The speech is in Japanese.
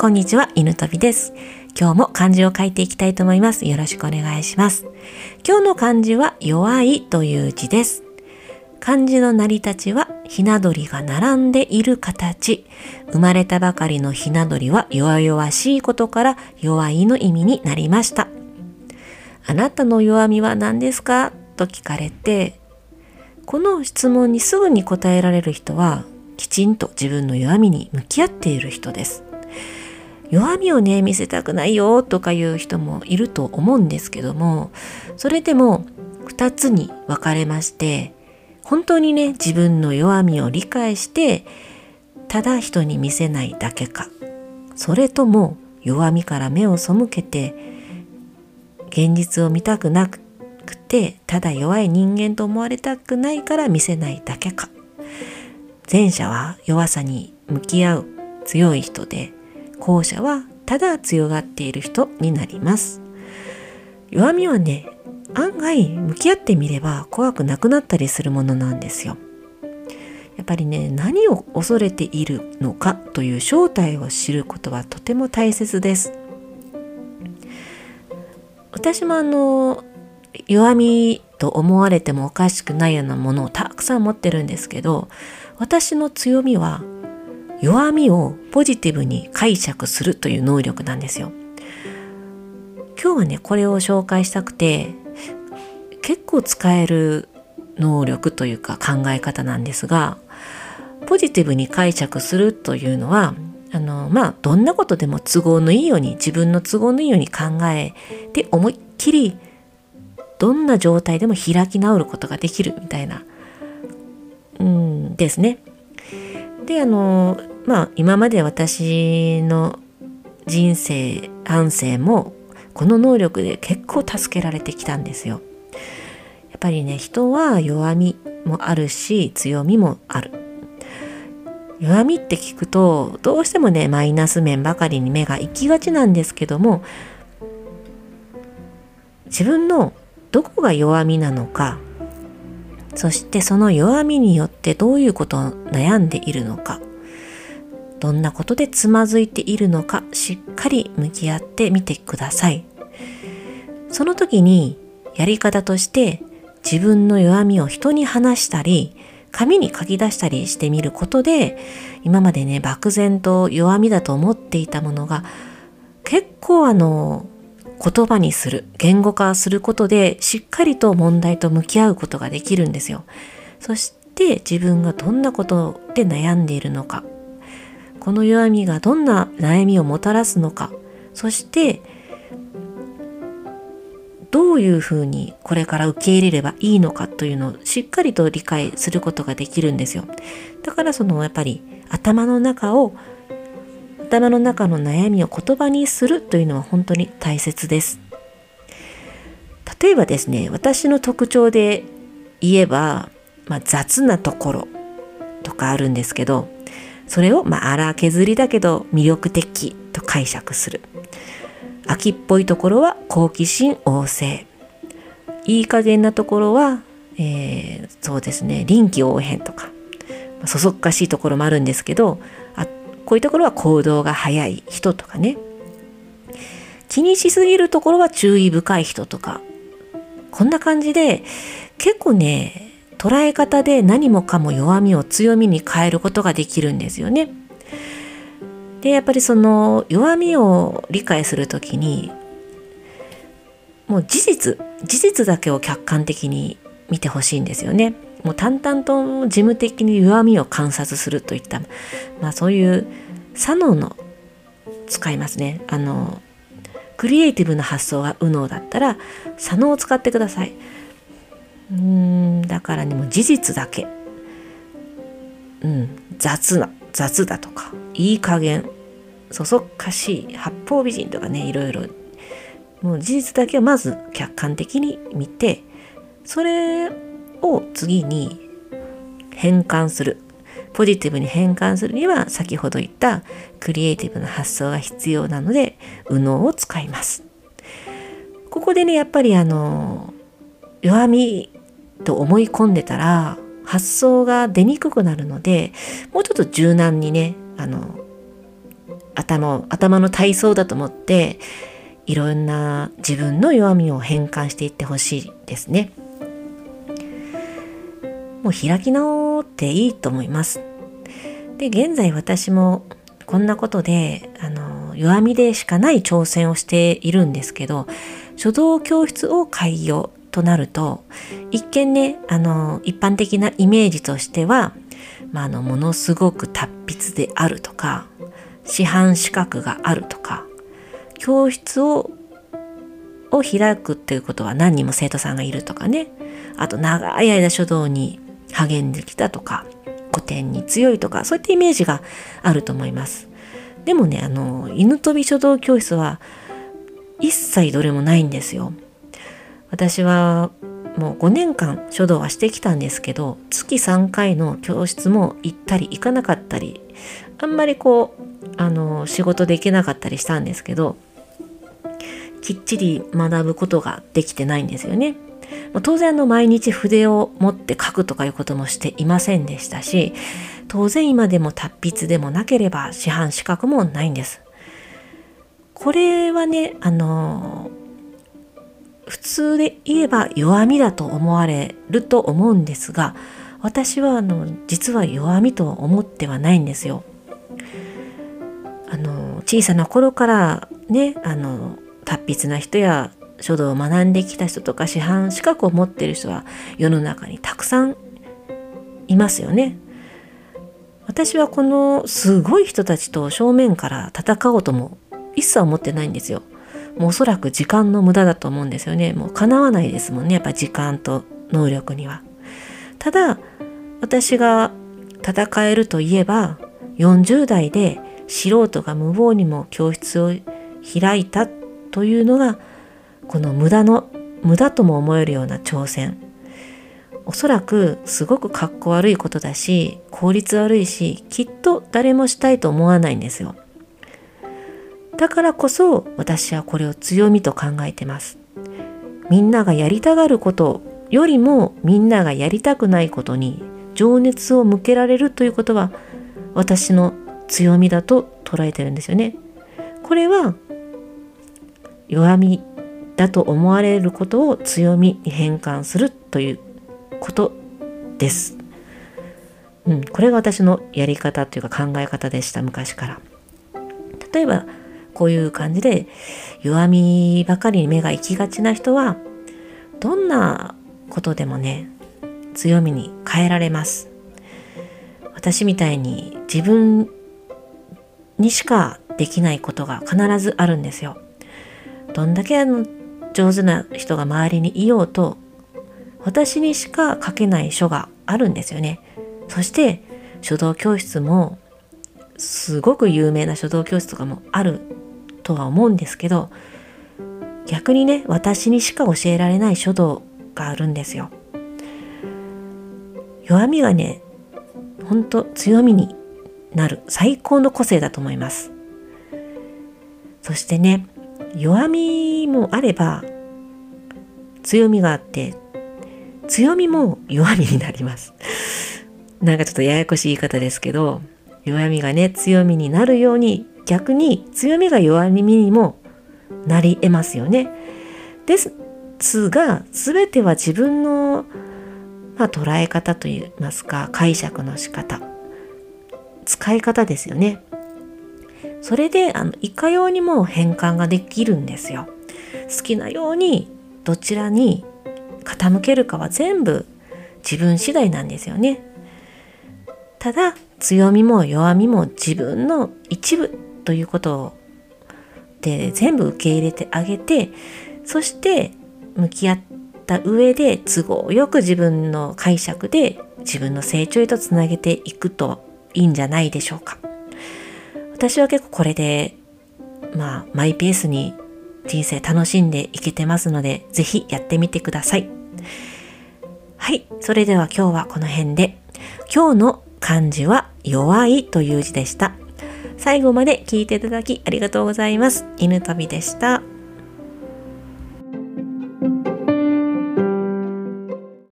こんにちは、犬飛びです。今日も漢字を書いていきたいと思います。よろしくお願いします。今日の漢字は弱いという字です。漢字の成り立ちは、ひな鳥が並んでいる形。生まれたばかりのひな鳥は弱々しいことから弱いの意味になりました。あなたの弱みは何ですか？と聞かれて、この質問にすぐに答えられる人は、きちんと自分の弱みに向き合っている人です。弱みをね見せたくないよとかいう人もいると思うんですけどもそれでも2つに分かれまして本当にね自分の弱みを理解してただ人に見せないだけか。それとも弱みから目を背けて現実を見たくなくてただ弱い人間と思われたくないから見せないだけか。前者は弱さに向き合う強い人で後者はただ強がっている人になります。弱みはね案外向き合ってみれば怖くなくなったりするものなんですよ。やっぱりね何を恐れているのかという正体を知ることはとても大切です。私もあの弱みと思われてもおかしくないようなものをたくさん持ってるんですけど私の強みは弱みをポジティブに解釈するという能力なんですよ。今日はね、これを紹介したくて、結構使える能力というか考え方なんですが、ポジティブに解釈するというのは、あの、まあ、どんなことでも都合のいいように、自分の都合のいいように考えて、思いっきり、どんな状態でも開き直ることができるみたいな、うんですね。で、あの、まあ今まで私の人生半生もこの能力で結構助けられてきたんですよ。やっぱりね人は弱みもあるし強みもある。弱みって聞くとどうしてもねマイナス面ばかりに目が行きがちなんですけども自分のどこが弱みなのかそしてその弱みによってどういうことを悩んでいるのかどんなことでつまずいているのかしっかり向き合ってみてください。その時にやり方として自分の弱みを人に話したり紙に書き出したりしてみることで今までね漠然と弱みだと思っていたものが結構あの言葉にする言語化することでしっかりと問題と向き合うことができるんですよ。そして自分がどんなことで悩んでいるのかこの弱みがどんな悩みをもたらすのかそしてどういうふうにこれから受け入れればいいのかというのをしっかりと理解することができるんですよ。だからそのやっぱり頭の中を頭の中の悩みを言葉にするというのは本当に大切です。例えばですね私の特徴で言えば、まあ、雑なところとかあるんですけどそれをまあ荒削りだけど魅力的と解釈する。秋っぽいところは好奇心旺盛。いい加減なところは、えー、そうですね臨機応変とか、そそっかしいところもあるんですけどあこういうところは行動が早い人とかね。気にしすぎるところは注意深い人とか。こんな感じで結構ね捉え方で何もかも弱みを強みに変えることができるんですよね。でやっぱりその弱みを理解する時にもう事実事実だけを客観的に見てほしいんですよね。もう淡々と事務的に弱みを観察するといった、まあ、そういう左脳の使いますね。あのクリエイティブな発想が右脳だったら左脳を使ってください。うんだからねもう事実だけ。うん雑な雑だとかいい加減そそっかしい八方美人とかねいろいろ。もう事実だけをまず客観的に見てそれを次に変換する。ポジティブに変換するには先ほど言ったクリエイティブな発想が必要なので右脳を使います。ここでねやっぱりあの弱みと思い込んでたら発想が出にくくなるのでもうちょっと柔軟にねあの頭頭の体操だと思っていろんな自分の弱みを変換していってほしいですね。もう開き直っていいと思います。で現在私もこんなことであの弱みでしかない挑戦をしているんですけど書道教室を開業となると一見ねあの一般的なイメージとしては、まあ、あのものすごく達筆であるとか師範資格があるとか教室をを開くっていうことは何人も生徒さんがいるとかねあと長い間書道に励んできたとか古典に強いとかそういったイメージがあると思います。でもねあの犬飛び書道教室は一切どれもないんですよ。私はもう5年間書道はしてきたんですけど月3回の教室も行ったり行かなかったりあんまりこうあの仕事できなかったりしたんですけどきっちり学ぶことができてないんですよね。当然の毎日筆を持って書くとかいうこともしていませんでしたし当然今でも達筆でもなければ師範資格もないんです。これはねあの普通で言えば弱みだと思われると思うんですが私はあの実は弱みと思ってはないんですよ。あの小さな頃からねあの達筆な人や書道を学んできた人とか師範資格を持ってる人は世の中にたくさんいますよね。私はこのすごい人たちと正面から戦おうとも一切思ってないんですよ。もうおそらく時間の無駄だと思うんですよね。もう叶わないですもんね。やっぱ時間と能力には。ただ、私が戦えるといえば、40代で素人が無謀にも教室を開いたというのがこの無駄の無駄とも思えるような挑戦おそらくすごくかっこ悪いことだし効率悪いしきっと誰もしたいと思わないんですよだからこそ私はこれを強みと考えてますみんながやりたがることよりもみんながやりたくないことに情熱を向けられるということは私の強みだと捉えてるんですよねこれは弱みだと思われることを強みに変換するということです。うん、これが私のやり方というか考え方でした昔から。例えばこういう感じで弱みばかりに目が行きがちな人はどんなことでもね強みに変えられます。私みたいに自分にしかできないことが必ずあるんですよ。どんだけあの上手な人が周りにいようと私にしか書けない書があるんですよね。そして書道教室もすごく有名な書道教室とかもあるとは思うんですけど逆にね私にしか教えられない書道があるんですよ。弱みがねほんと強みになる最高の個性だと思います。そしてね弱みもあれば強みがあって強みも弱みになりますなんかちょっとややこしい言い方ですけど弱みがね強みになるように逆に強みが弱みにもなり得ますよね。ですが全ては自分の、まあ、捉え方といいますか解釈の仕方。使い方ですよね。それであのいかようにも変換ができるんですよ。好きなようにどちらに傾けるかは全部自分次第なんですよね。ただ強みも弱みも自分の一部ということで全部受け入れてあげてそして向き合った上で都合よく自分の解釈で自分の成長へとつなげていくといいんじゃないでしょうか。私は結構これで、まあ、マイペースに人生楽しんでいけてますので、ぜひやってみてください。はい。それでは今日はこの辺で、今日の漢字は弱いという字でした。最後まで聞いていただきありがとうございます。犬旅でした。